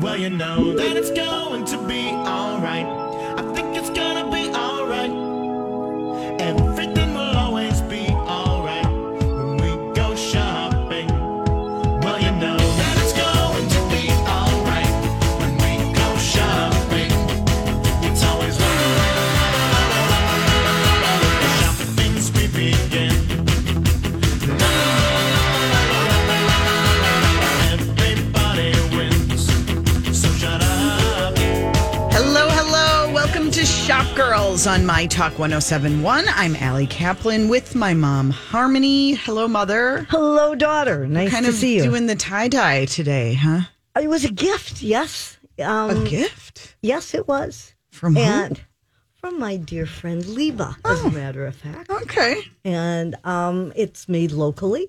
Well, you know that it's going to be alright. Girls on My Talk 1071. I'm Allie Kaplan with my mom, Harmony. Hello, mother. Hello, daughter. Nice Kind to of see you. doing the tie dye today, huh? it was a gift, yes. A Um, gift yes, it was. from who? And from my dear friend as Oh. a matter of fact. Okay, And um, it's made locally.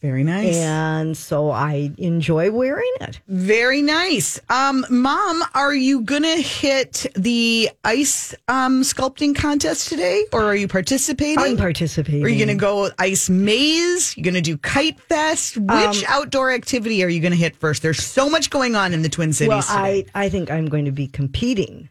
Very nice. And so I enjoy wearing it. Very nice. Um, mom, are you gonna hit the ice um sculpting contest today, or are you participating? I'm participating. Are you going to go ice maze? You're going to do kite fest? Which Um, outdoor activity are you going to hit first? There's so much going on in the Twin Cities Well, today. I, I think I'm going to be competing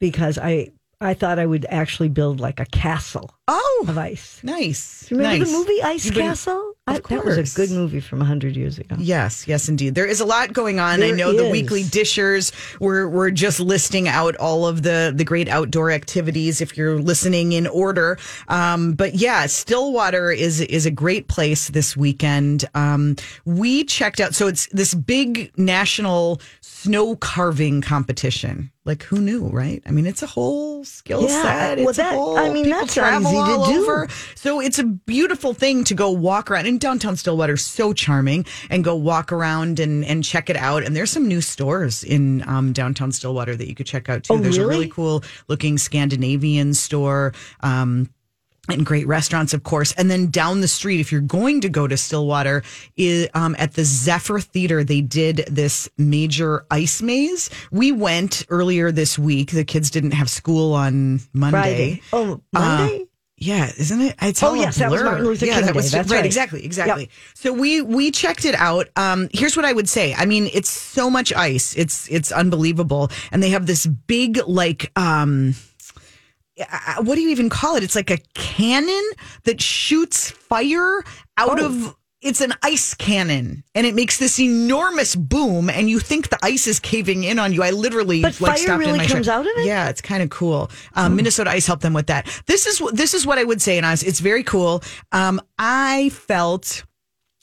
because I I thought I would actually build like a castle oh, of ice. nice. Remember nice. the movie Ice You've been- Castle? I, Of that was course. a good movie from 100 years ago. Yes, yes, indeed. There is a lot going on. I There know the is. weekly dishers. We're we're just listing out all of the the great outdoor activities. If you're listening in order, um, but yeah, Stillwater is is a great place this weekend. Um, we checked out. So it's this big national snow carving competition. Like who knew, right? I mean, it's a whole skill Yeah, set. well, It's a that- whole, I mean, people that's not easy to do. over. So it's a beautiful thing to go walk around in downtown Stillwater. So charming, and go walk around and and check it out. And there's some new stores in um, downtown Stillwater that you could check out too. Oh, there's a really? really cool looking Scandinavian store. Um, and great restaurants, of course. And then down the street, if you're going to go to Stillwater, is, um, at the Zephyr Theater, they did this major ice maze. We went earlier this week. The kids didn't have school on Monday. Friday. Oh, Monday? Yeah, isn't it? It's Oh, yes, that was. Martin Luther yeah, King that was right, right. Exactly, exactly. Yep. So we we checked it out. Um, here's what I would say. I mean, it's so much ice. It's it's unbelievable, and they have this big like um. What do you even call it? It's like a cannon that shoots fire out Oh. of. It's an ice cannon, and it makes this enormous boom, and you think the ice is caving in on you. I literally But like fire stopped in really my comes out of it? Yeah, it's kind of cool. Um, Minnesota Ice helped them with that. This is this is what I would say, and I was, it's very cool. Um, I felt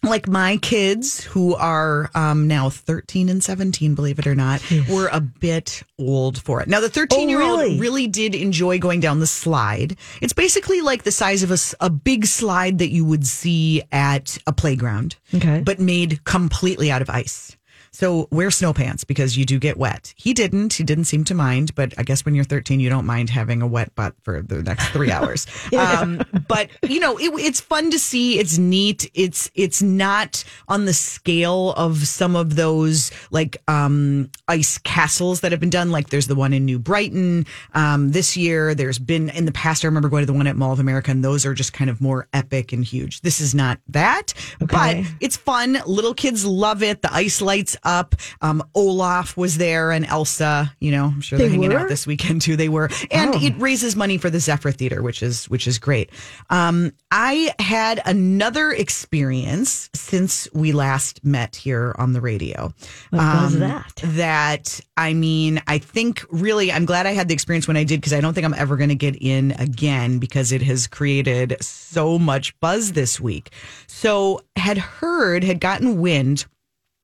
like my kids, who are um, now thirteen and seventeen, believe it or not, were a bit old for it. Now, the thirteen-year-old really? really did enjoy going down the slide. It's basically like the size of a big slide that you would see at a playground, Okay. but made completely out of ice. So wear snow pants because you do get wet. He didn't. He didn't seem to mind, but I guess when you're 13, you don't mind having a wet butt for the next three hours. um, but you know, it, it's fun to see. It's neat. It's it's not on the scale of some of those like um, ice castles that have been done. Like there's the one in New Brighton um, this year. There's been in the past. I remember going to the one at Mall of America, and those are just kind of more epic and huge. This is not that, but it's fun. Little kids love it. The ice lights up. Um, Olaf was there and Elsa. You know, I'm sure they're They hanging out were? this weekend too. They were, and Oh. it raises money for the Zephyr Theater, which is which is great. Um, I had another experience since we last met here on the radio. What was Um, that? That I mean, I think really, I'm glad I had the experience when I did because I don't think I'm ever going to get in again because it has created so much buzz this week. So had heard, had gotten wind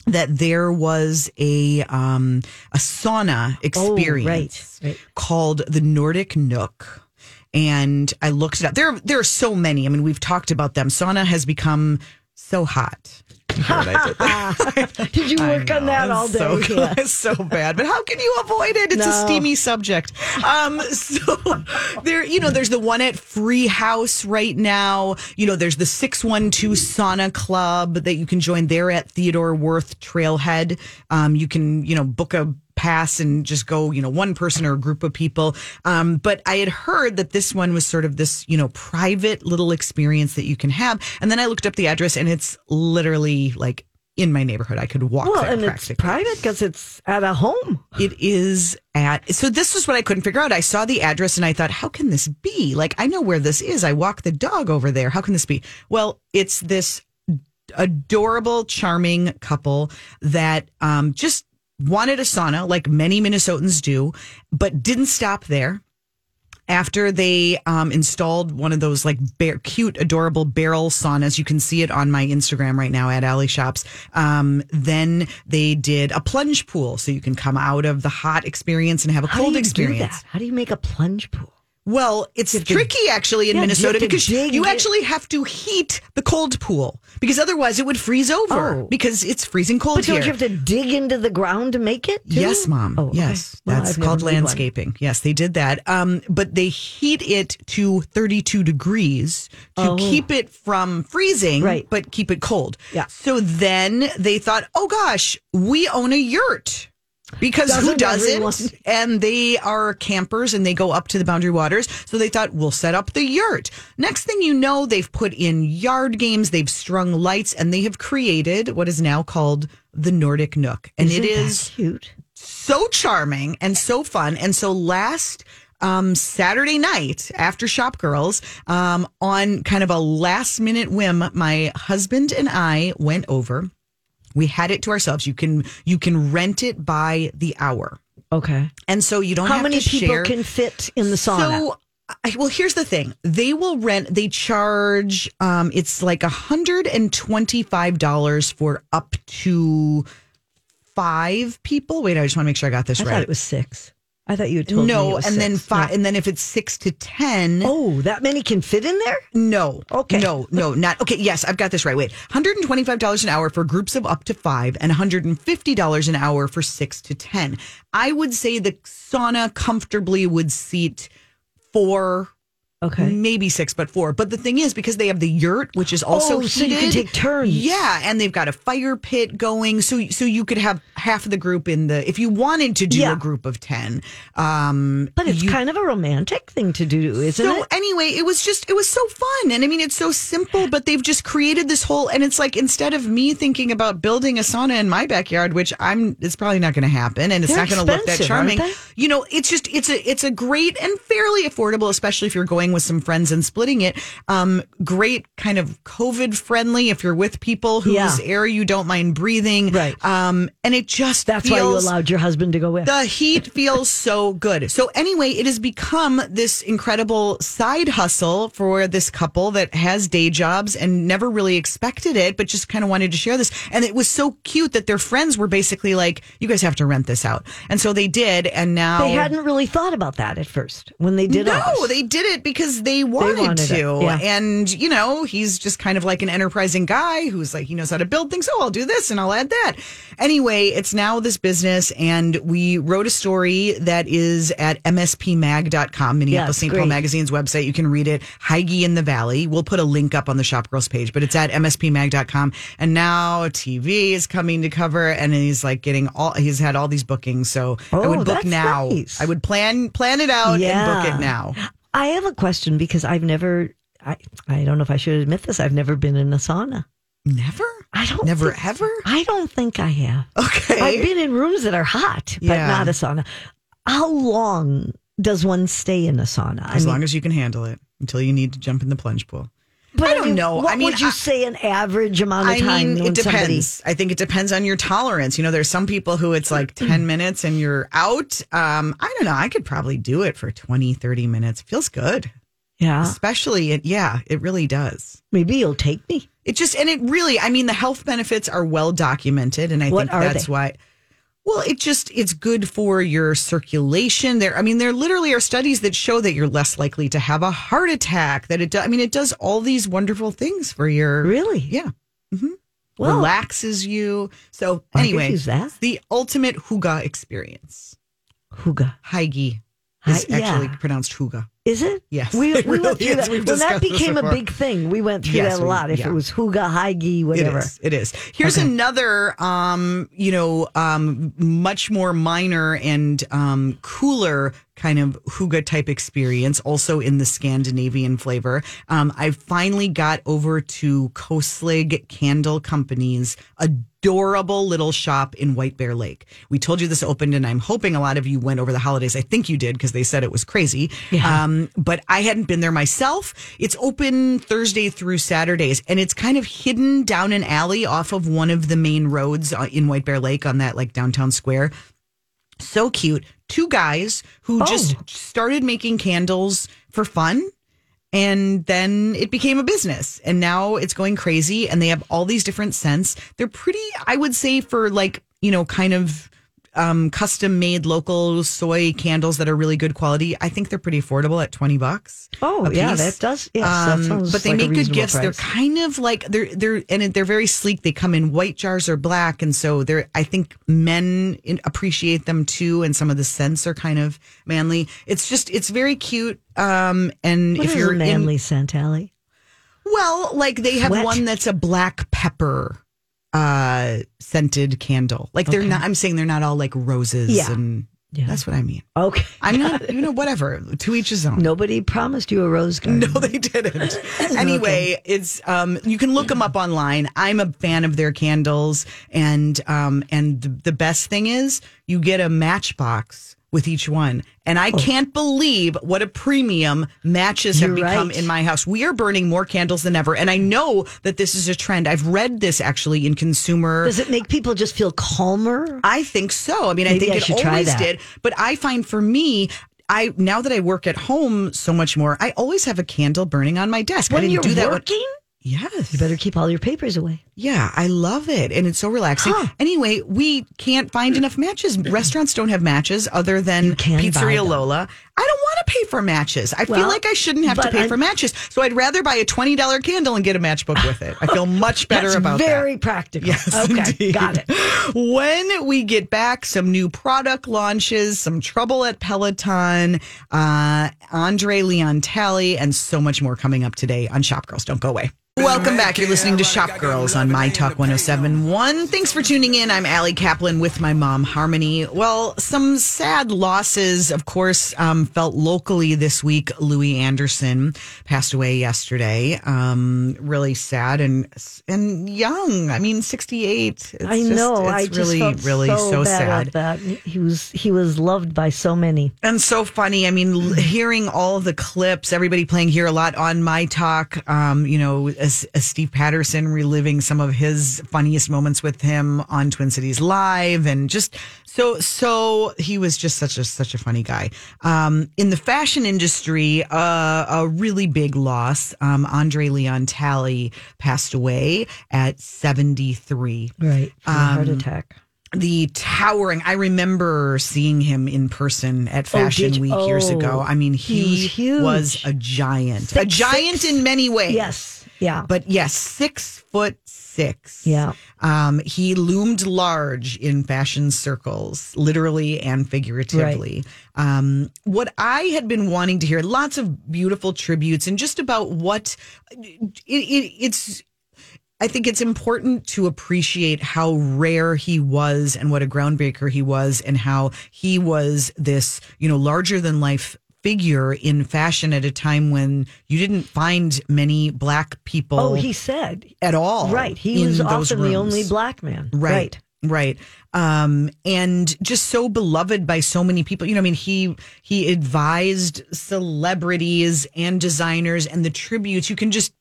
that there was a um a sauna experience right, right. called the Nordic Nook. And I looked it up. There, there are so many. I mean, we've talked about them. Sauna has become so hot. I did? Did you work on that all day? So, Yeah. so bad, but how can you avoid it? It's a steamy subject. Um, so there, you know, there's the one at Free House right now. You know, there's the six one two sauna club that you can join there at Theodore Wirth Trailhead. Um, you can, you know, book a pass and just go, you know, one person or a group of people. Um, but I had heard that this one was sort of this, you know, private little experience that you can have. And then I looked up the address and it's literally like in my neighborhood. I could walk Well, there and it's practically. private because it's at a home. It is at so this is what I couldn't figure out. I saw the address and I thought, how can this be? Like I know where this is. I walk the dog over there. How can this be? Well, it's this adorable, charming couple that um, just wanted a sauna, like many Minnesotans do, but didn't stop there. After they um, installed one of those like bear, cute, adorable barrel saunas, you can see it on my Instagram right now at Allie Shops. Um, then they did a plunge pool, so you can come out of the hot experience and have a How cold do you experience. do that? How do you make a plunge pool? Well, it's to- tricky actually in Yeah, Minnesota to because you it. actually have to heat the cold pool because otherwise it would freeze over Oh. because it's freezing cold But here. don't you have to dig into the ground to make it? too? Yes, mom. Oh, okay. Yes, Well, that's I've called landscaping. Yes, they did that. Um, but they heat it to 32 degrees to Oh. keep it from freezing, Right. but keep it cold. Yeah. So then they thought, oh gosh, we own a yurt. Because who Doesn't everyone? doesn't? And they are campers and they go up to the Boundary Waters. So they thought, we'll set up the yurt. Next thing you know, they've put in yard games, they've strung lights, and they have created what is now called the Nordic Nook. And Isn't it is cute. so charming and so fun. And so last um, Saturday night after Shop Girls, um, on kind of a last minute whim, my husband and I went over. We had it to ourselves. You can you can rent it by the hour, Okay. and so you don't How many people share. can fit in the sauna? So, I, well, here's the thing: they will rent. They charge. Um, it's like hundred and twenty-five dollars for up to five people. Wait, I just want to make sure I got this I right. thought it was six. I thought you told me. no, was and then five, No. and then if it's six to ten, Oh, that many can fit in there? no, Okay. no, no, not okay. Yes, I've got this right. Wait, hundred and twenty-five dollars an hour for groups of up to five, and one hundred and fifty dollars an hour for six to ten. I would say the sauna comfortably would seat four. Okay. Maybe six, but four. But the thing is, because they have the yurt, which is also Oh, so you can take turns. Yeah, and they've got a fire pit going, so so you could have half of the group in the. If you wanted to do Yeah. a group of ten, um, But it's you kind of a romantic thing to do, isn't so it? anyway, it was just it was so fun, and I mean it's so simple, but they've just created this whole, and it's like instead of me thinking about building a sauna in my backyard, which I'm, it's probably not going to happen, and it's They're not going to look that charming. You know, it's just it's a it's a great and fairly affordable, especially if you're going with some friends and splitting it. Um, great kind of COVID friendly if you're with people whose Yeah. air you don't mind breathing, Right. Um, and it just That's why you allowed your husband to go with. the heat feels so good. So anyway, it has become this incredible side hustle for this couple that has day jobs and never really expected it, but just kind of wanted to share this. And it was so cute that their friends were basically like, "You guys have to rent this out," and so they did. And now they hadn't really thought about that at first when they did it. no, ours. they did it because they wanted, wanted to. yeah. And, you know, he's just kind of like an enterprising guy who's like, he knows how to build things. Oh, I'll do this and I'll add that. Anyway, it's now this business. And we wrote a story that is at MSPmag.com, Minneapolis St. Paul. Magazine's website. You can read it. Heige in the Valley. We'll put a link up on the Shop Girls page, but it's at MSPmag.com. And now TV is coming to cover and he's like getting all, he's had all these bookings. So I Oh, would book now. nice. I would plan, plan it out and book it now. I have a question because I've never, I, I don't know if I should admit this, I've never been in a sauna. Never? I don't Never think- ever? I don't think I have. Okay. I've been in rooms that are hot, but Yeah. not a sauna. How long does one stay in a sauna? as long as you can handle it until you need to jump in the plunge pool. But I don't know. What I mean, would you I- say an average amount of I time? mean, it depends. somebody- I think it depends on your tolerance. You know, there's some people who it's like 10 minutes and you're out. Um, I don't know. I could probably do it for 20, 30 minutes. It feels good. yeah, Especially, it, yeah, it really does. maybe you'll take me. It just, and it really, I mean, the health benefits are well documented. And I What think that's they? why. Well, it just, it's good for your circulation. There, I mean, there literally are studies that show that you're less likely to have a heart attack, that it does, I mean, it does all these wonderful things for your, Really? yeah. hmm Well- Relaxes you. So anyway, use that. it's the ultimate Huga experience. Huga. Heige is Hi- actually yeah. pronounced Huga. Is it? Yes, We, it we went through is. that. We've When that became a big thing, we went through Yes, that a we- lot. If yeah. it was Huga, Heige, whatever. It is. It is. Here's Okay. another, um, you know, um, much more minor and um, cooler kind of Huga type experience, also in the Scandinavian flavor. Um, I finally got over to Koslig Candle Company's adorable little shop in White Bear Lake. We told you this opened, and I'm hoping a lot of you went over the holidays. I think you did because they said it was crazy. Yeah. Um, but I hadn't been there myself. It's open Thursday through Saturdays, and it's kind of hidden down an alley off of one of the main roads uh, in White Bear Lake on that like downtown square so cute. Two guys who Oh. just started making candles for fun. And then it became a business. And now it's going crazy. And they have all these different scents. They're pretty, I would say, for like, you know, kind of um, custom made local soy candles that are really good quality. I think they're pretty affordable at 20 bucks. Oh, yeah, that does. Yes, that Um, sounds but they like make good gifts. They're kind of like they're they're and they're very sleek. They come in white jars or black, and so they're. I think men in- appreciate them too, and some of the scents are kind of manly. It's just it's very cute. Um, and What if you're a manly scent, Allie? well, like they have Sweat? one that's a black pepper uh scented candle. Like they're Okay. not. I'm saying they're not all like roses Yeah. and. Yeah. That's what I mean. Okay. I'm not, you know, whatever. To each his own. Nobody promised you a rose garden. No, they didn't. anyway, it's um you can look them up online. I'm a fan of their candles and um and the, the best thing is you get a matchbox with each one. And Oh. I can't believe what a premium matches have You're become right. in my house. We are burning more candles than ever. And I know that this is a trend. I've read this actually in consumer Does it make people just feel calmer? I think so. I mean, I think I it always did. But I find for me, I now that I work at home so much more, I always have a candle burning on my desk. I When didn't you're do that. when- working, yes. you better keep all your papers away. Yeah, I love it. And it's so relaxing. Anyway, we can't find enough matches. Restaurants don't have matches other than Pizzeria. Lola. I don't want to pay for matches. I feel like I shouldn't have to pay I'm- for matches. So I'd rather buy a $20 candle and get a matchbook with it. I feel much better about that. very practical. Yes, okay, indeed. got it. When we get back, some new product launches, some trouble at Peloton, uh, Andre Leon Talley, and so much more coming up today on Shop Girls. Don't go away. Welcome back. You're listening to Shop Girls on My Talk 1071. Thanks for tuning in. I'm Allie Kaplan with my mom, Harmony. Well, some sad losses, of course, um, felt locally this week. Louie Anderson passed away yesterday. Um, really sad and and young. I mean, 68. It's I just- know. It's I just really, felt really so, so, bad sad. that. He was he was loved by so many. And so funny. I mean, hearing all the clips, everybody playing here a lot on my talk. Um, you know, as, as Steve Patterson reliving some of his funniest moments with him on Twin Cities Live, and just so so he was just such a such a funny guy. Um, in the fashion industry, uh, a really big loss. Um, Andre Leon Talley passed away at seventy three Right. From a heart Um, attack. the towering i remember seeing him in person at fashion Oh, did you? week years Oh, ago i mean he he, was was a giant a giant six. in many ways Yes. Yeah. but yes six foot six Yeah. um he loomed large in fashion circles literally and figuratively um what i had been wanting to hear lots of beautiful tributes and just about what it, it, it's I think it's important to appreciate how rare he was and what a groundbreaker he was and how he was this, you know, larger than life figure in fashion at a time when you didn't find many black people oh, he said. at all. Right. He was often the only black man. Right. Right. Um, and just so beloved by so many people. You know, I mean, he he advised celebrities and designers and the tributes. You can just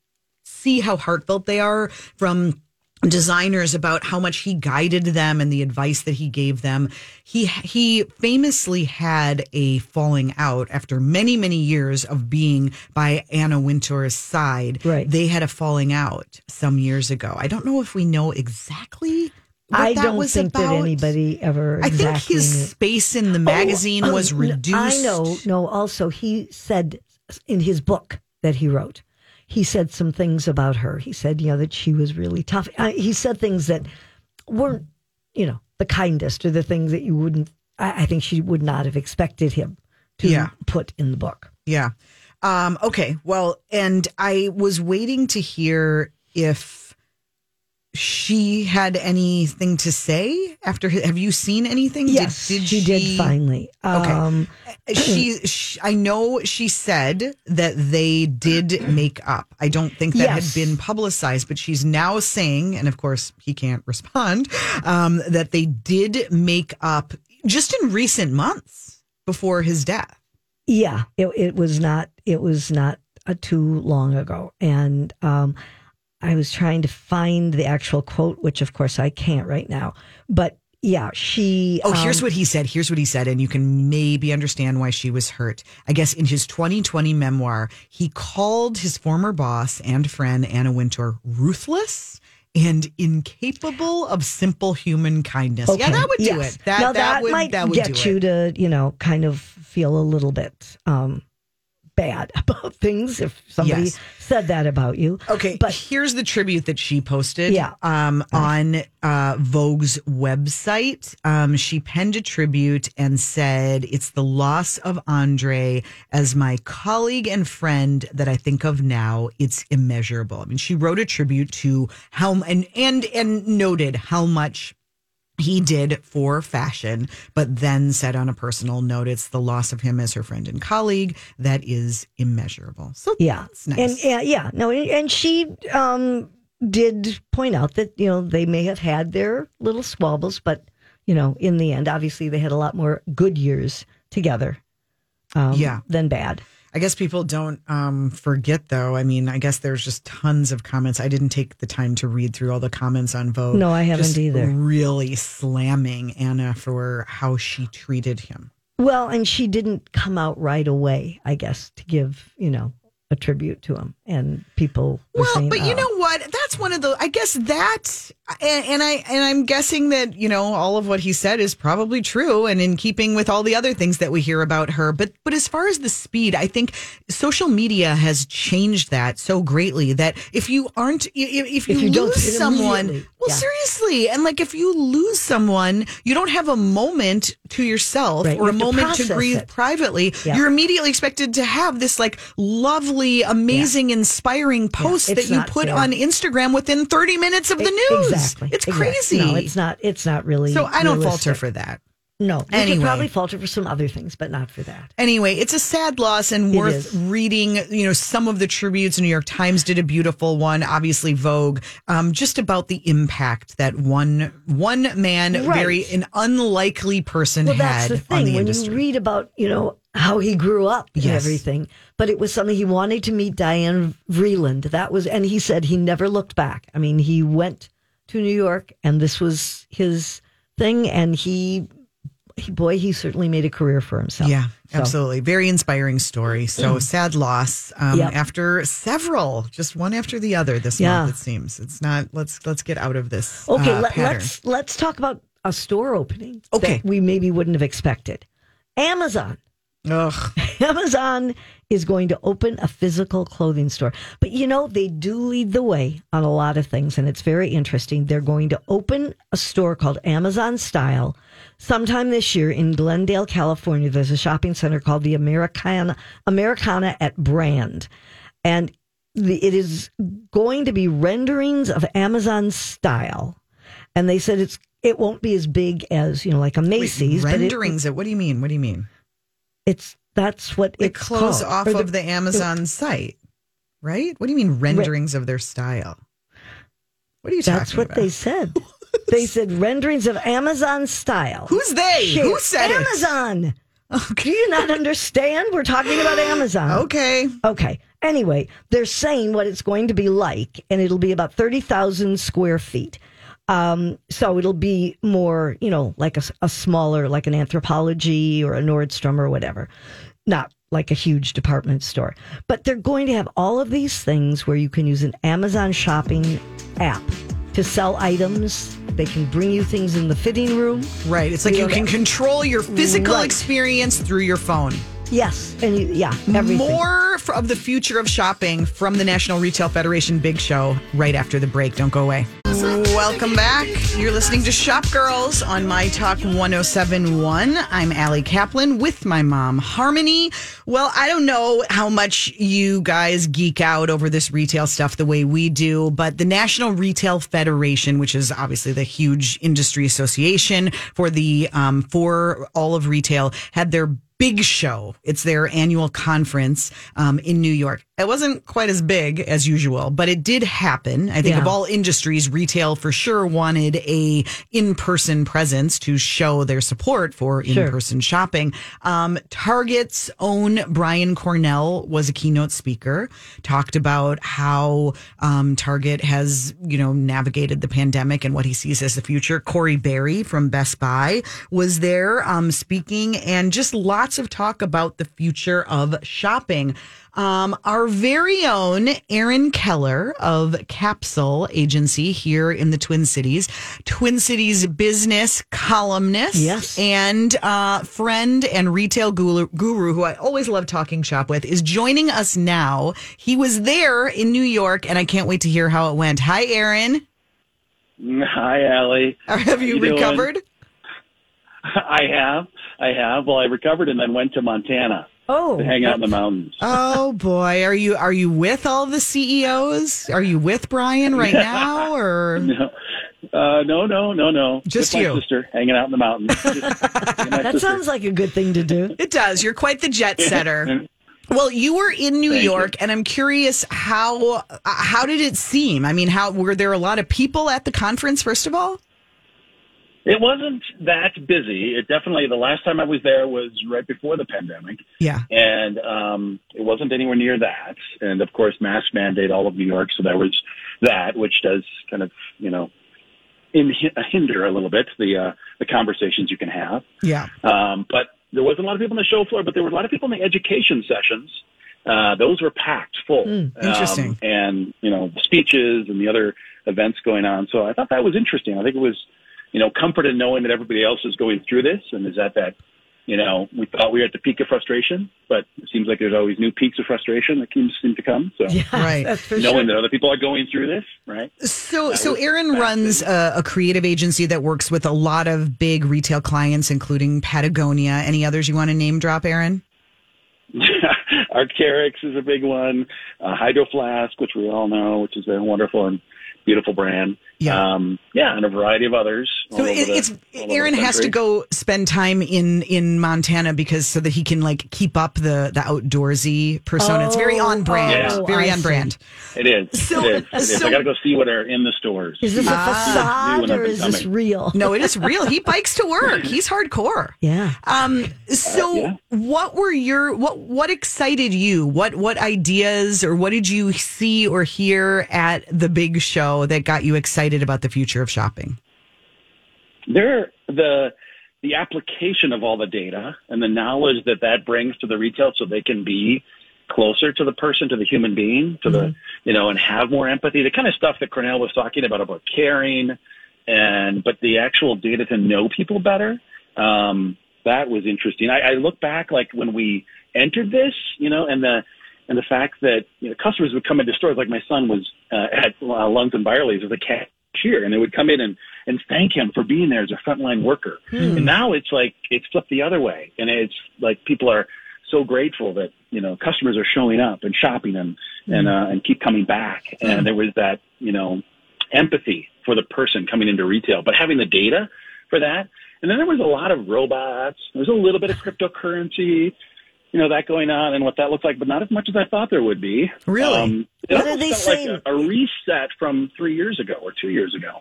see how heartfelt they are from designers about how much he guided them and the advice that he gave them. He he famously had a falling out after many many years of being by Anna Wintour's side. Right. They had a falling out some years ago. I don't know if we know exactly what I that don't was think that anybody ever I think his knew. space in the oh, magazine Oh, was reduced. I know. No, also he said in his book that he wrote, he said some things about her. He said, you know, that she was really tough. I, he said things that weren't, you know, the kindest or the things that you wouldn't. I, I think she would not have expected him to Yeah. put in the book. Yeah. Um, okay. Well, and I was waiting to hear if she had anything to say after? Have you seen anything? Did- Yes, she, did finally. Okay. Um, she, she I know she said that they did make up. I don't think that Yes. had been publicized, but she's now saying, and of course he can't respond, um, that they did make up just in recent months before his death. Yeah, it, it was not. It was not uh, too long ago, and um, I was trying to find the actual quote, which of course I can't right now. But yeah, she. Oh, here's um, what he said. Here's what he said, and you can maybe understand why she was hurt. I guess in his 2020 memoir, he called his former boss and friend Anna Wintour ruthless and incapable of simple human kindness. Yeah, that would do yes. it. That now that, would might that would get you it. to you know kind of feel a little bit um, bad about things if somebody Yes. said that about you. Okay, but here's the tribute that she posted. Yeah. Um, on uh, Vogue's website, um, she penned a tribute and said, "It's the loss of Andre as my colleague and friend that I think of now. It's immeasurable." I mean, she wrote a tribute to how and and and noted how much he did for fashion, but then said on a personal note, it's the loss of him as her friend and colleague that is immeasurable. So Yeah, that's nice. and yeah, yeah, no, and she um, did point out that you know they may have had their little squabbles, but you know, in the end, obviously they had a lot more good years together. Um, Yeah. than bad. I guess people don't um, forget, though. I mean, I guess there's just tons of comments. I didn't take the time to read through all the comments on Vogue. No, I haven't either. Really slamming Anna for how she treated him. Well, and she didn't come out right away, I guess, to give you know a tribute to him, and people were Well, saying, but you "Oh." know what? That's one of the. I guess that, and, and I and I'm guessing that you know all of what he said is probably true, and in keeping with all the other things that we hear about her. But but as far as the speed, I think social media has changed that so greatly that if you aren't, i- i- if you, If you don't lose someone, well, yeah. seriously, and like if you lose someone, you don't have a moment to yourself Right, you or a have to moment to process breathe it. privately. Yeah. You're immediately expected to have this like lovely, amazing, inspiring post that you put fair. on Instagram within 30 minutes of the news. Exactly, It's exactly. crazy. No, it's not. It's not really. so I don't falter for that. No, you Anyway. probably falter for some other things, but not for that. Anyway, it's a sad loss and It worth is. reading. You know, some of the tributes. The New York Times did a beautiful one. Obviously, Vogue, um, just about the impact that one one man, Right. very an unlikely person, Well, had that's the on thing. the when industry. you read about, you know, how he grew up and Yes. everything, but it was something he wanted to meet Diane Vreeland. That was, and he said he never looked back. I mean, he went to New York, and this was his thing, and he boy, he certainly made a career for himself. Yeah, So, absolutely. Very inspiring story. So sad loss. Um, Yep. After several, just one after the other this Yeah. month. It seems it's not. Let's let's get out of this. Okay, uh, let, let's let's talk about a store opening. Okay. that we maybe wouldn't have expected. Amazon. Ugh. Amazon is going to open a physical clothing store. But you know, they do lead the way on a lot of things, and it's very interesting. They're going to open a store called Amazon Style sometime this year in Glendale, California. There's a shopping center called the Americana, Americana at Brand. And the, it is going to be renderings of Amazon style. And they said it's it won't be as big as, you know, like a Macy's, but it- renderings. It, What do you mean? What do you mean? it's that's what it it's close called. off the- of the Amazon site, right? What do you mean renderings of their style? What are you That's what about? they said. they said renderings of Amazon style. Who's they? Share- Who said it? Amazon. Do you not understand? We're talking about Amazon. Okay. Okay. Anyway, they're saying what it's going to be like, and it'll be about 30,000 square feet. Um, so it'll be more, you know, like a, a smaller, like an Anthropologie or a Nordstrom or whatever, not like a huge department store. But they're going to have all of these things where you can use an Amazon shopping app to sell items. They can bring you things in the fitting room. Right. It's like you Yeah. can control your physical Right. experience through your phone. Yes. And you, yeah, everything. More of the future of shopping from the National Retail Federation Big Show right after the break. Don't go away. welcome back. You're listening to Shop Girls on My Talk 1071. I'm Allie Kaplan with my mom, Harmony. Well, I don't know how much you guys geek out over this retail stuff the way we do, but the National Retail Federation, which is obviously the huge industry association for the um, for all of retail, had their big show. It's their annual conference um, in New York. It wasn't quite as big as usual, but it did happen. I think Yeah. of all industries, retail for sure wanted a in-person presence to show their support for in-person shopping. Um, Target's own Brian Cornell was a keynote speaker. Talked about how um, Target has, you know, navigated the pandemic and what he sees as the future. Corie Barry from Best Buy was there um, speaking, and just lots of talk about the future of shopping. Um, our very own Aaron Keller of Capsule Agency here in the Twin Cities, Twin Cities business columnist, Yes. and uh, friend and retail guru, guru, who I always love talking shop with, is joining us now. He was there in New York, and I can't wait to hear how it went. Hi, Aaron. Hi, Allie. Have you, you doing? Recovered? I have. I have. Well, I recovered and then went to Montana Oh, to hang out in the mountains. Oh boy, are you are you with all the CEOs? Are you with Brian right now, or No, uh, no, no, no, no. Just With you. my sister hanging out in the mountains. Just me and my that sister. sounds like a good thing to do. it does? You're quite the jet setter. Well, you were in New Thank you. York, and I'm curious how uh, how did it seem? I mean, how were there a lot of people at the conference? First of all, It wasn't that busy. It definitely. The last time I was there was right before the pandemic, yeah, and um, it wasn't anywhere near that. And of course, mask mandate all of New York, so there was that, which does kind of you know in, hinder a little bit the uh, the conversations you can have. yeah, Um, but there wasn't a lot of people on the show floor, but there were a lot of people in the education sessions. Uh, those were packed full. interesting. Um, and, you know, speeches and the other events going on. So I thought that was interesting. I think it was, you know, comfort in knowing that everybody else is going through this and is at that, you know, we thought we were at the peak of frustration, but it seems like there's always new peaks of frustration that seem, seem to come. So Right. That's knowing sure. that other people are going through this, right? So, so Aaron runs a, a creative agency that works with a lot of big retail clients, including Patagonia. Any others you want to name drop, Aaron? Arc'teryx is a big one. Uh, Hydro Flask, which we all know, which is a wonderful and beautiful brand. Yeah. Um, yeah, and a variety of others. all So over it, the- it's all over Aaron the has to go spend time in in Montana because so that he can like keep up the the outdoorsy persona. it's very Oh, on brand. oh, very I on see. brand. It is. So- it is. It is. so- I got to go see what are in the stores. Is this a New facade or is this real? No, it is real. He bikes to work. He's hardcore. Yeah. Um. So, yeah. what were your what what excited you? What what ideas or what did you see or hear at the big show that got you excited about the future of shopping? There, the the application of all the data and the knowledge that that brings to the retail, so they can be closer to the person, to the human being, to the you know, and have more empathy. The kind of stuff that Cornell was talking about about caring, and but the actual data to know people better. Um, that was interesting. I, I look back like when we entered this, you know, and the and the fact that you know customers would come into stores like my son was uh, at uh, Lunds and Byerly's as a cashier, and they would come in and and thank him for being there as a frontline worker. Hmm. And now it's like it's flipped the other way, and it's like people are so grateful that you know customers are showing up and shopping and hmm. and uh, and keep coming back. Hmm. And there was that you know empathy for the person coming into retail, but having the data for that. And then there was a lot of robots. There was a little bit of cryptocurrency, you know, that going on and what that looked like, but not as much as I thought there would be. Really? Um, What are they saying? Like a, a reset from three years ago or two years ago.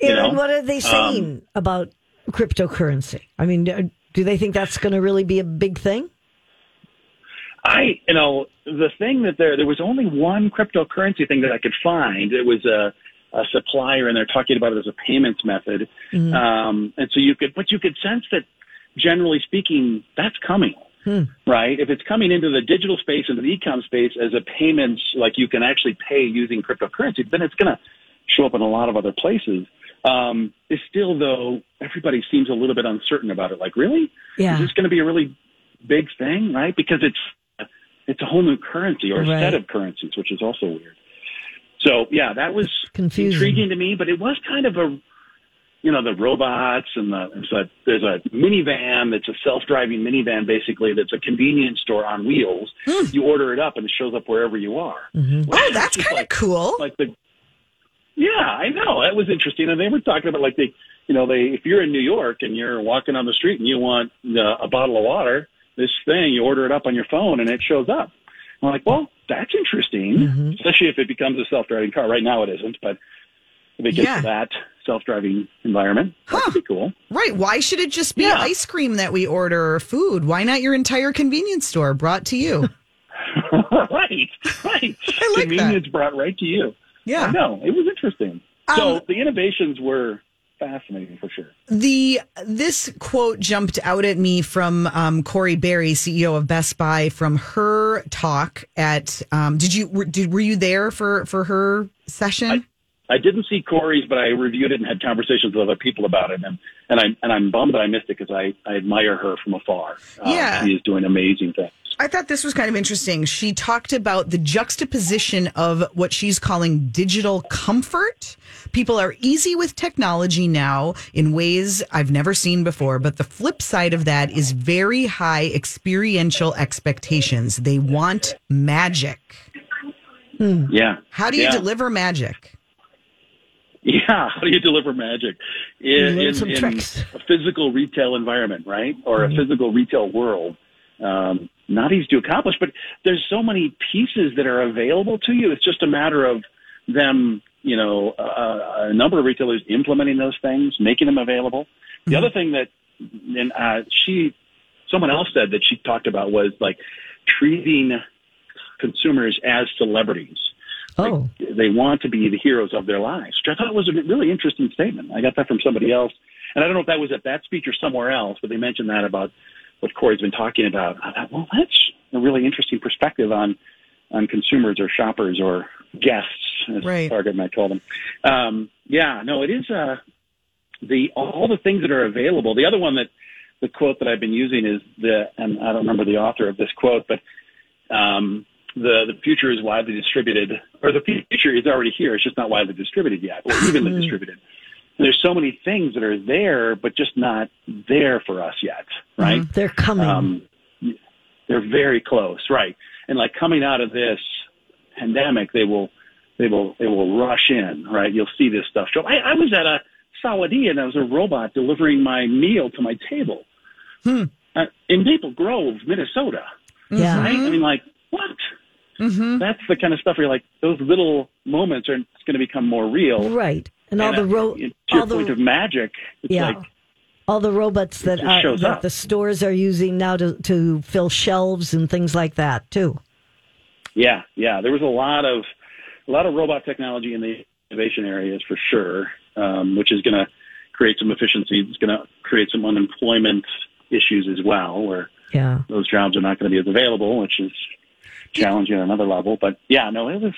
you know? what are they saying about cryptocurrency? I mean, uh, do they think that's going to really be a big thing? I, you know, the thing that there, there was only one cryptocurrency thing that I could find. It was a, a supplier, and they're talking about it as a payments method. Um, and so you could, but you could sense that, generally speaking, that's coming, right? If it's coming into the digital space, into the e-com space as a payments, like you can actually pay using cryptocurrency, then it's going to show up in a lot of other places. Um, it's still, though, everybody seems a little bit uncertain about it. Like, really? Yeah. Is this going to be a really big thing, right? Because it's it's a whole new currency or a Right. set of currencies, which is also weird. So yeah, that was Confusing. intriguing to me, but it was kind of a, you know, the robots and the there's a there's a minivan that's a self-driving minivan basically that's a convenience store on wheels. You order it up and it shows up wherever you are. Oh, that's kind of like- cool. Like the, yeah, I know that was interesting, and they were talking about like they, you know, they if you're in New York and you're walking on the street and you want uh, a bottle of water, this thing you order it up on your phone and it shows up. I'm like, well, that's interesting, Mm-hmm. especially if it becomes a self-driving car. Right now it isn't, but if it gets Yeah. to that self-driving environment, that could be cool. Right. Why should it just be Yeah. ice cream that we order or food? Why not your entire convenience store brought to you? right, right. I like Convenience brought right to you. Yeah. Know it was interesting. so Um, the innovations were fascinating for sure. The this quote jumped out at me from um, Corie Barry, CEO of Best Buy, from her talk at. Um, did you were, did were you there for for her session? I didn't see Corie's, but I reviewed it and had conversations with other people about it, and and I and I'm bummed that I missed it because I I admire her from afar. Uh, Yeah. she is doing amazing things. I thought this was kind of interesting. She talked about the juxtaposition of what she's calling digital comfort. People are easy with technology now in ways I've never seen before, but the flip side of that is very high experiential expectations. They want magic. Yeah. How do you Yeah. deliver magic? Yeah, how do you deliver magic in, in, in a physical retail environment, right, or a physical retail world? Um, not easy to accomplish, but there's so many pieces that are available to you. It's just a matter of them, you know, uh, a number of retailers implementing those things, making them available. The other thing that, and uh, she, someone else said that she talked about was like treating consumers as celebrities Oh, they want to be the heroes of their lives, which I thought was a really interesting statement. I got that from somebody else, and I don't know if that was at that speech or somewhere else, but they mentioned that about what Corie's been talking about. I thought, well, that's a really interesting perspective on on consumers or shoppers or guests, as Right. Target might call them. Um, yeah, no, it is uh, the all the things that are available. The other one that the quote that I've been using is the, and I don't remember the author of this quote, but um, the the future is widely distributed, or the future is already here. It's just not widely distributed yet, or evenly distributed. And there's so many things that are there, but just not there for us yet, right? they're coming. Um, they're very close, right? And like coming out of this pandemic, they will, they will, they will rush in, right? You'll see this stuff show. I, I was at a Sawatdee and I was a robot delivering my meal to my table uh, in Maple Grove, Minnesota. yeah. Right? I mean, like what? That's the kind of stuff where you're like, those little moments are going to become more real. Right. And all the uh, ro- to your all the point of magic, it's yeah. like all the robots that are that up. the stores are using now to to fill shelves and things like that too. Yeah, yeah. There was a lot of a lot of robot technology in the innovation areas for sure, um, which is going to create some efficiency. It's going to create some unemployment issues as well, where Yeah. those jobs are not going to be as available, which is challenging at another level. But yeah, no, it was.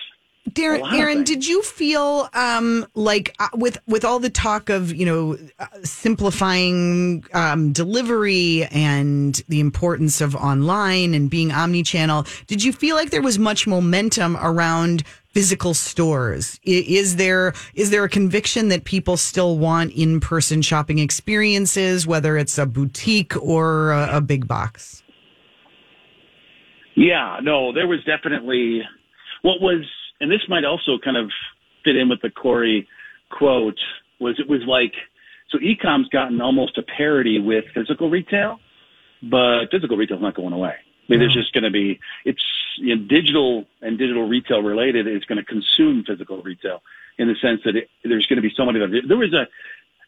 Darren, Aaron, did you feel um, like uh, with with all the talk of you know uh, simplifying um, delivery and the importance of online and being omni-channel, did you feel like there was much momentum around physical stores? I- Is there is there a conviction that people still want in person shopping experiences, whether it's a boutique or a, a big box? Yeah, no, there was definitely what was, and this might also kind of fit in with the Corie quote. Was it was like so ecom's gotten almost a parity with physical retail, but physical retail's not going away. I mean, there's just going to be it's you know, digital and digital retail related is going to consume physical retail in the sense that it, there's going to be so many. That, there was a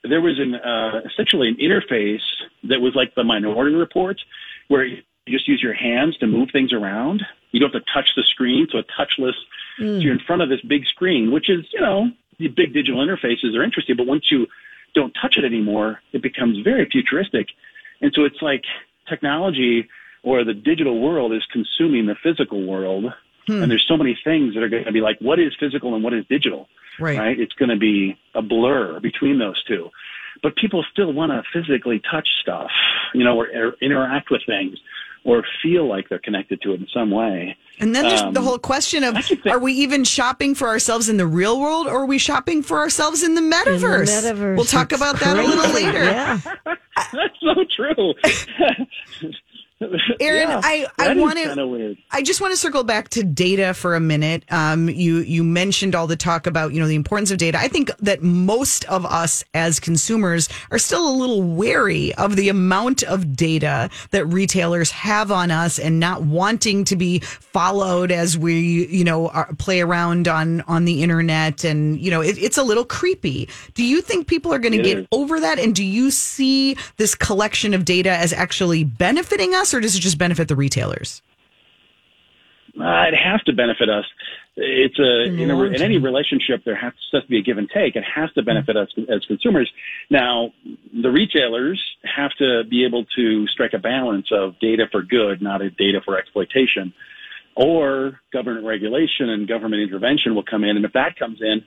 there was an uh, essentially an interface that was like the Minority Report, where you just use your hands to move things around. You don't have to touch the screen, so a touchless. So hmm. you're in front of this big screen, which is you know the big digital interfaces are interesting, but once you don't touch it anymore, it becomes very futuristic, and so it's like technology or the digital world is consuming the physical world. Hmm. And there's so many things that are going to be like, what is physical and what is digital? Right. right? It's going to be a blur between those two. But people still want to physically touch stuff, you know, or, or interact with things or feel like they're connected to it in some way. And then there's the Um, whole question of think- are we even shopping for ourselves in the real world or are we shopping for ourselves in the In the metaverse? metaverse. We'll talk It's about that a little later. Yeah. That's so true. Aaron, Yeah, I, I want to. I just want to circle back to data for a minute. Um, you you mentioned all the talk about you know the importance of data. I think that most of us as consumers are still a little wary of the amount of data that retailers have on us, and not wanting to be followed as we you know are, play around on on the internet, and you know it, it's a little creepy. Do you think people are going to get is. over that, and do you see this collection of data as actually benefiting us, or does it just benefit the retailers? Uh, it has to benefit us. It's a In a, in any relationship there has to be a give and take. It has to benefit us as consumers. Now, the retailers have to be able to strike a balance of data for good, not a data for exploitation, or government regulation and government intervention will come in. And if that comes in,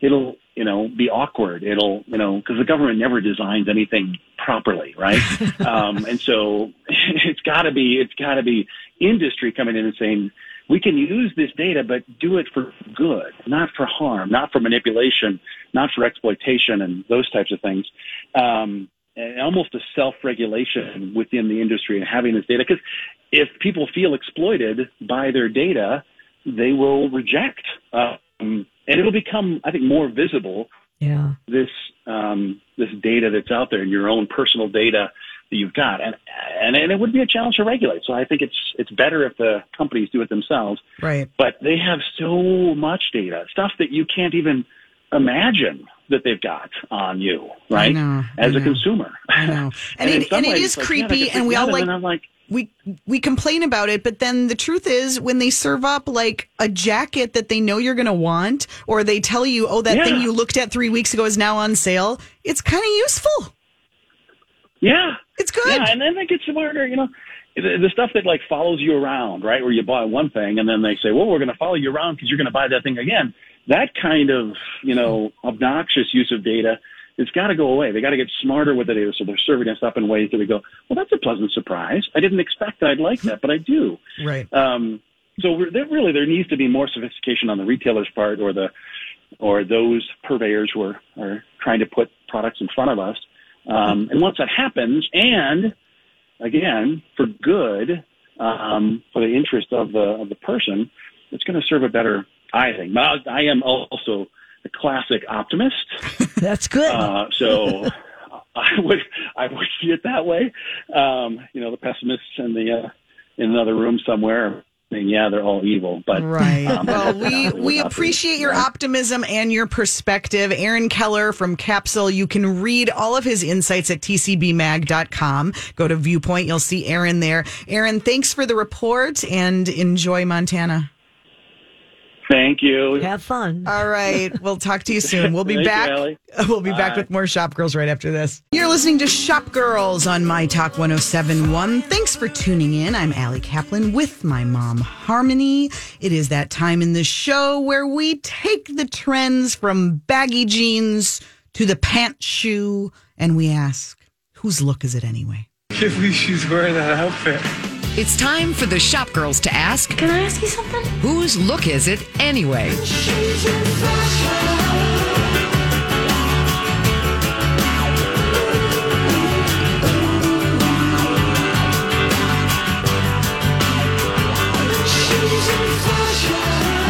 it'll you know be awkward. It'll you know because the government never designs anything properly, right? um, and so it's got to be it's got to be industry coming in and saying we can use this data, but do it for good, not for harm, not for manipulation, not for exploitation, and those types of things. Um, and almost a self-regulation within the industry and having this data. Because if people feel exploited by their data, they will reject, um, and it'll become, I think, more visible Yeah. this um, this data that's out there, and your own personal data that you've got, and, and and it would be a challenge to regulate. So I think it's it's better if the companies do it themselves. Right. But they have so much data, stuff that you can't even imagine that they've got on you, right? know, As a consumer. I know. And in it- and ways, it's like, creepy, get and we all like- And I'm like, we we complain about it, but then the truth is, when they serve up like a jacket that they know you're going to want, or they tell you, "Oh, that Yeah. thing you looked at three weeks ago is now on sale," it's kind of useful. yeah, It's good. Yeah, and then they get smarter, you know. The, the stuff that like follows you around, right? Where you buy one thing and then they say, well, we're going to follow you around because you're going to buy that thing again. That kind of, you know, obnoxious use of data, it's got to go away. They got to get smarter with the data. So they're serving us up in ways that we go, well, that's a pleasant surprise. I didn't expect I'd like that, but I do. right. Um, so there really there needs to be more sophistication on the retailer's part or the or those purveyors who are, are trying to put products in front of us. Um, and once that happens, and again for good, um, for the interest of the of the person, it's going to serve a better. I think. But I, I am also a classic optimist. That's good. Uh, so I would I would see it that way. Um, you know, the pessimists in the uh, in another room somewhere. I mean, yeah, they're all evil, but Right. um, well, we we appreciate your right? optimism and your perspective. Aaron Keller from Capsule. You can read all of his insights at tcbmag.com. Go to Viewpoint. You'll see Aaron there. Aaron, thanks for the report and enjoy Montana. Thank you. Have fun. All right. We'll talk to you soon. We'll be Thank you, back. Allie. we'll be back with more Shop Girls right after this. You're listening to Shop Girls on My Talk 1071. Thanks for tuning in. I'm Allie Kaplan with my mom, Harmony. It is that time in the show where we take the trends from baggy jeans to the pant shoe and we ask, whose look is it anyway? can't believe she's wearing that outfit. It's time for the shop girls to ask Can I ask you something? whose look is it anyway?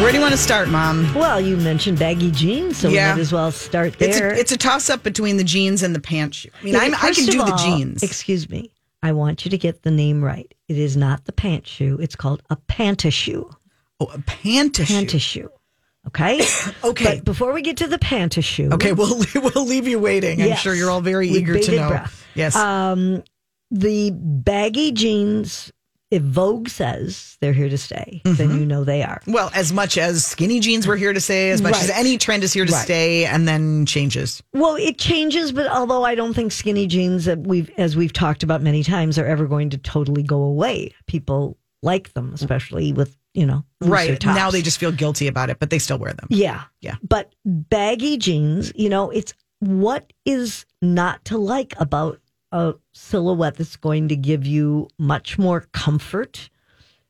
Where do you want to start, Mom? Well, you mentioned baggy jeans, so Yeah. we might as well start It's there. a, it's a toss up between the jeans and the pant shoe. I mean, Yeah, I'm, I first can of do the all, jeans. Excuse me. I want you to get the name right. It is not the pant shoe. It's called a pantashoe. oh, a pant shoe. Pantashoe. Okay. Okay. But before we get to the pantashoe, Okay, we'll we'll leave you waiting. I'm sure you're all very eager to know. breath. Yes. Um, the baggy jeans. If Vogue says they're here to stay, then Mm-hmm. you know they are. well, as much as skinny jeans were here to stay, as much as any trend is here to Right. stay, and then changes. Well, it changes, but although I don't think skinny jeans that we've, as we've talked about many times, are ever going to totally go away. People like them, especially with you know Right now, they just feel guilty about it, but they still wear them. yeah Yeah. But baggy jeans, you know, it's what is not to like about a silhouette that's going to give you much more comfort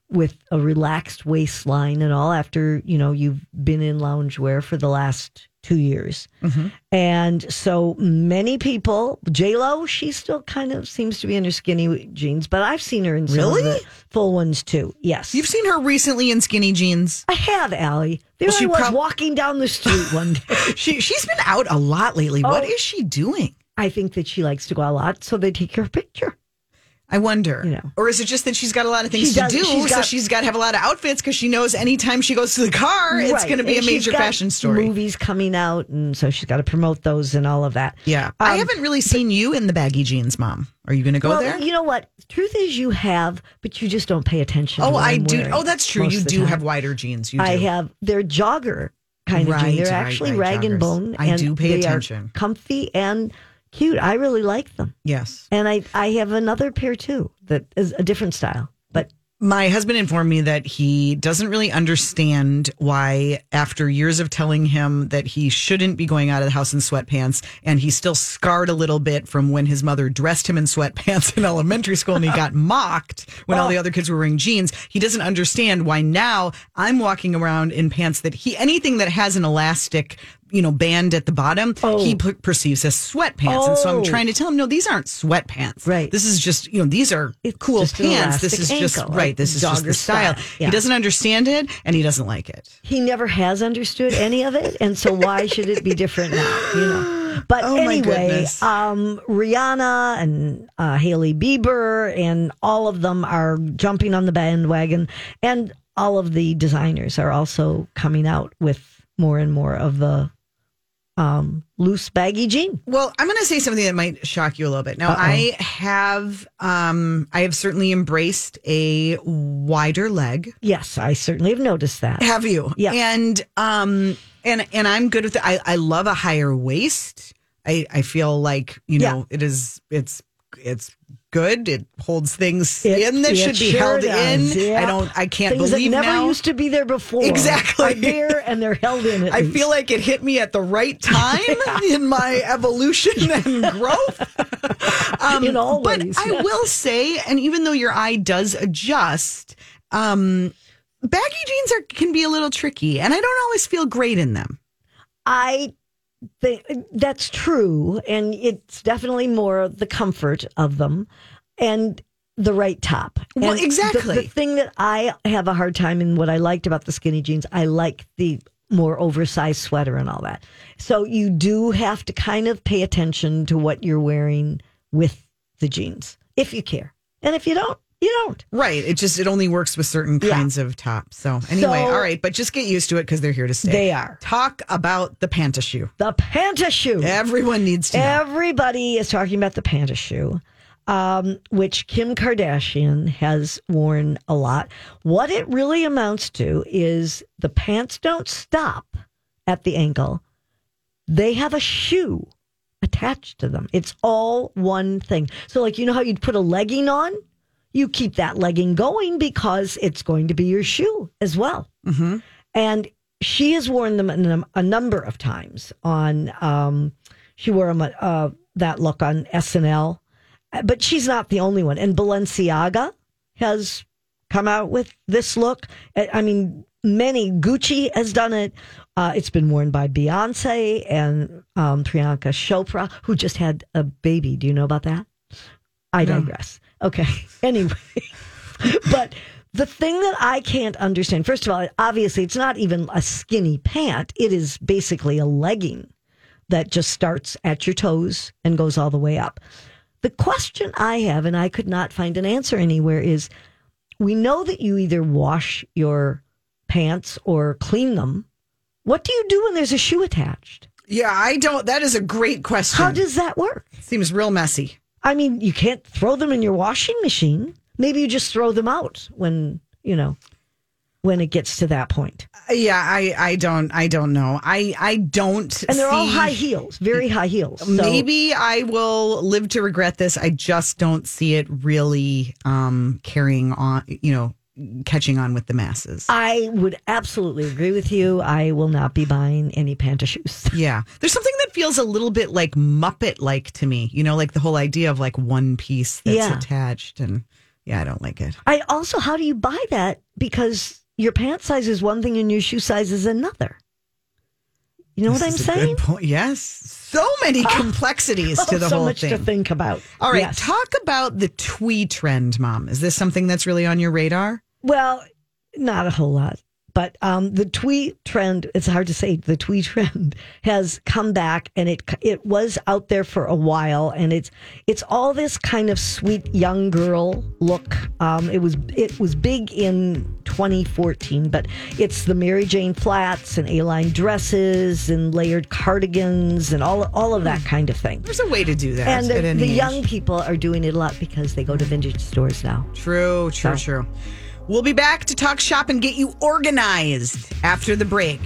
with a relaxed waistline and all after, you know, you've been in loungewear for the last two years. Mm-hmm. And so many people, J Lo, she still kind of seems to be in her skinny jeans, but I've seen her in Really? full ones too. Yes. You've seen her recently in skinny jeans. I have, Allie. There Well, she I was prob- walking down the street one day. She she's been out a lot lately. What Oh. is she doing? I think that she likes to go out a lot, so they take her picture. I wonder. You know. Or is it just that she's got a lot of things to do, she's so got- she's got to have a lot of outfits because she knows anytime she goes to the car, it's going to be And a major fashion story. Movies coming out, and so she's got to promote those and all of that. Yeah. I Um, haven't really seen you in the baggy jeans, Mom. Are you going to go well, there? you know what? Truth is, you have, but you just don't pay attention. to oh, I I'm do. Oh, that's true. You do have wider jeans. You do. I have. They're jogger kind of Right, jeans. They're right, actually right, rag and bone. I and do pay attention. comfy and cute. I really like them. Yes. And I, I have another pair too that is a different style. But My husband informed me that he doesn't really understand why, after years of telling him that he shouldn't be going out of the house in sweatpants, and he's still scarred a little bit from when his mother dressed him in sweatpants in elementary school and he got mocked when all the oh. other kids were wearing jeans. He doesn't understand why now I'm walking around in pants that he, anything that has an elastic, you know, band at the bottom, he p- perceives as sweatpants. And so I'm Oh. trying to tell him, no, these aren't sweatpants. Right. This is just, you know, these are It's cool pants. This is just, ankle, right. This is just the style. style. Yeah. He doesn't understand it and he doesn't like it. he never has understood any of it. And so why should it be different now? You know. But Oh, anyway, um, Rihanna and uh, Hailey Bieber and all of them are jumping on the bandwagon, and all of the designers are also coming out with more and more of the um, loose baggy jean. Well, I'm going to say something that might shock you a little bit. Now, I have, um, I have certainly embraced a wider leg. Yes, I certainly have noticed that. Have you? Yeah. And, um, and, and I'm good with it. I, I love a higher waist. I, I feel like, you know, Yeah. it is, it's, it's good. It holds things It- in that should be sure held does, in. yeah. I don't, I can't Things believe that never now. used to be there before. Exactly. There and they're held in. I least. feel like it hit me at the right time in my evolution and growth. Um, In all but ways, I yes. will say, and even though your eye does adjust, um, baggy jeans are can be a little tricky, and I don't always feel great in them. I think that's true, and it's definitely more the comfort of them and the right top. Well, And the- exactly. The, thing that I have a hard time in what I liked about the skinny jeans, I like the more oversized sweater and all that. So you do have to kind of pay attention to what you're wearing with the jeans if you care, and if you don't, you don't. Right. It just it only works with certain Yeah. kinds of tops. So anyway, So- all right, but just get used to it because they're here to stay. They are. Talk about the panta shoe. The panta shoe. Everyone needs to know. Everybody is talking about the panta shoe, um, which Kim Kardashian has worn a lot. What it really amounts to is the pants don't stop at the ankle, they have a shoe attached to them. It's all one thing. So, like, you know how you'd put a legging on? You keep that legging going because it's going to be your shoe as well. Mm-hmm. And she has worn them a, number of times on, um, she wore them, uh, that look on SNL, but she's not the only one. And Balenciaga has come out with this look. I I mean, many, Gucci has done it. Uh, it's been worn by Beyonce and um, Priyanka Chopra, who just had a baby. Do you know about that? I digress. Okay. Anyway, but the thing that I can't understand, first of all, obviously, it's not even a skinny pant. It is basically a legging that just starts at your toes and goes all the way up. The question I have, and I could not find an answer anywhere, is we know that you either wash your pants or clean them. What do you do when there's a shoe attached? Yeah, I don't. That is a great question. How does that work? Seems real messy. I mean, you can't throw them in your washing machine. Maybe you just throw them out when, you know, when it gets to that point. Yeah, I, I don't, I don't know. I, I don't. And they're all high heels, very high heels. So Maybe I will live to regret this. I just don't see it really um, carrying on. You know, catching on with the masses. I would absolutely agree with you. I will not be buying any panta shoes. Yeah, there's something that feels a little bit like Muppet like to me. You know, like the whole idea of like one piece that's Yeah. attached and Yeah, I don't like it. I also, how do you buy that? Because your pant size is one thing and your shoe size is another. You know what I'm This is a saying? Yes. So many oh, complexities to Oh, the so whole much to think about. All right, Yes. talk about the twee trend, mom. Is this something that's really on your radar? Well, not a whole lot. But um, the tweet trend, it's hard to say, the tweet trend has come back and it it was out there for a while and it's it's all this kind of sweet young girl look. Um, it was it was big in 2014, but it's the Mary Jane flats and A-line dresses and layered cardigans and all all of that kind of thing. There's a way to do that. And the, the young people are doing it a lot because they go to vintage stores now. True, true, So- true. We'll be back to talk shop and get you organized after the break.